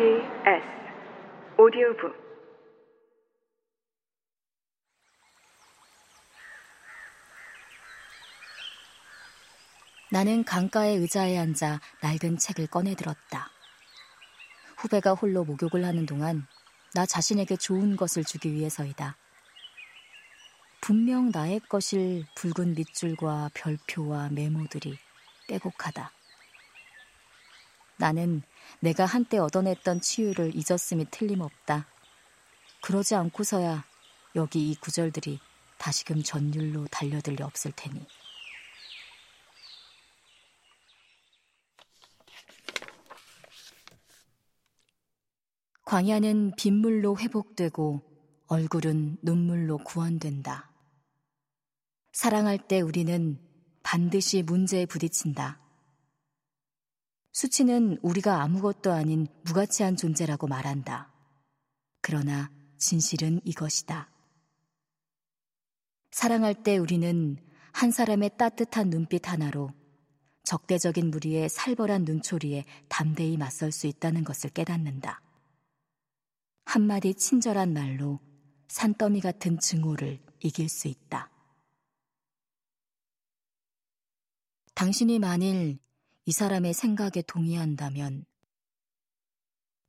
S 오디오북 나는 강가의 의자에 앉아 낡은 책을 꺼내 들었다. 후배가 홀로 목욕을 하는 동안 나 자신에게 좋은 것을 주기 위해서이다. 분명 나의 것일 붉은 밑줄과 별표와 메모들이 빼곡하다. 나는 내가 한때 얻어냈던 치유를 잊었음이 틀림없다. 그러지 않고서야 여기 이 구절들이 다시금 전율로 달려들 리 없을 테니. 광야는 빗물로 회복되고 얼굴은 눈물로 구원된다. 사랑할 때 우리는 반드시 문제에 부딪힌다. 수치는 우리가 아무것도 아닌 무가치한 존재라고 말한다. 그러나 진실은 이것이다. 사랑할 때 우리는 한 사람의 따뜻한 눈빛 하나로 적대적인 무리의 살벌한 눈초리에 담대히 맞설 수 있다는 것을 깨닫는다. 한마디 친절한 말로 산더미 같은 증오를 이길 수 있다. 당신이 만일 이 사람의 생각에 동의한다면,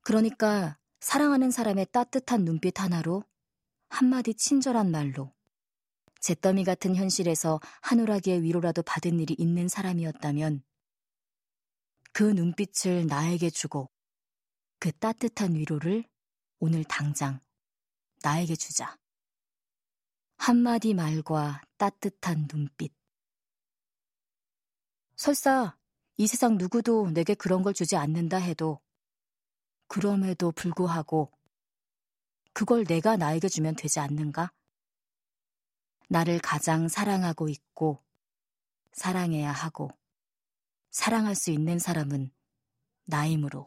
그러니까 사랑하는 사람의 따뜻한 눈빛 하나로 한마디 친절한 말로 잿더미 같은 현실에서 한우라기의 위로라도 받은 일이 있는 사람이었다면 그 눈빛을 나에게 주고 그 따뜻한 위로를 오늘 당장 나에게 주자. 한마디 말과 따뜻한 눈빛. 설사 이 세상 누구도 내게 그런 걸 주지 않는다 해도 그럼에도 불구하고 그걸 내가 나에게 주면 되지 않는가? 나를 가장 사랑하고 있고 사랑해야 하고 사랑할 수 있는 사람은 나이므로.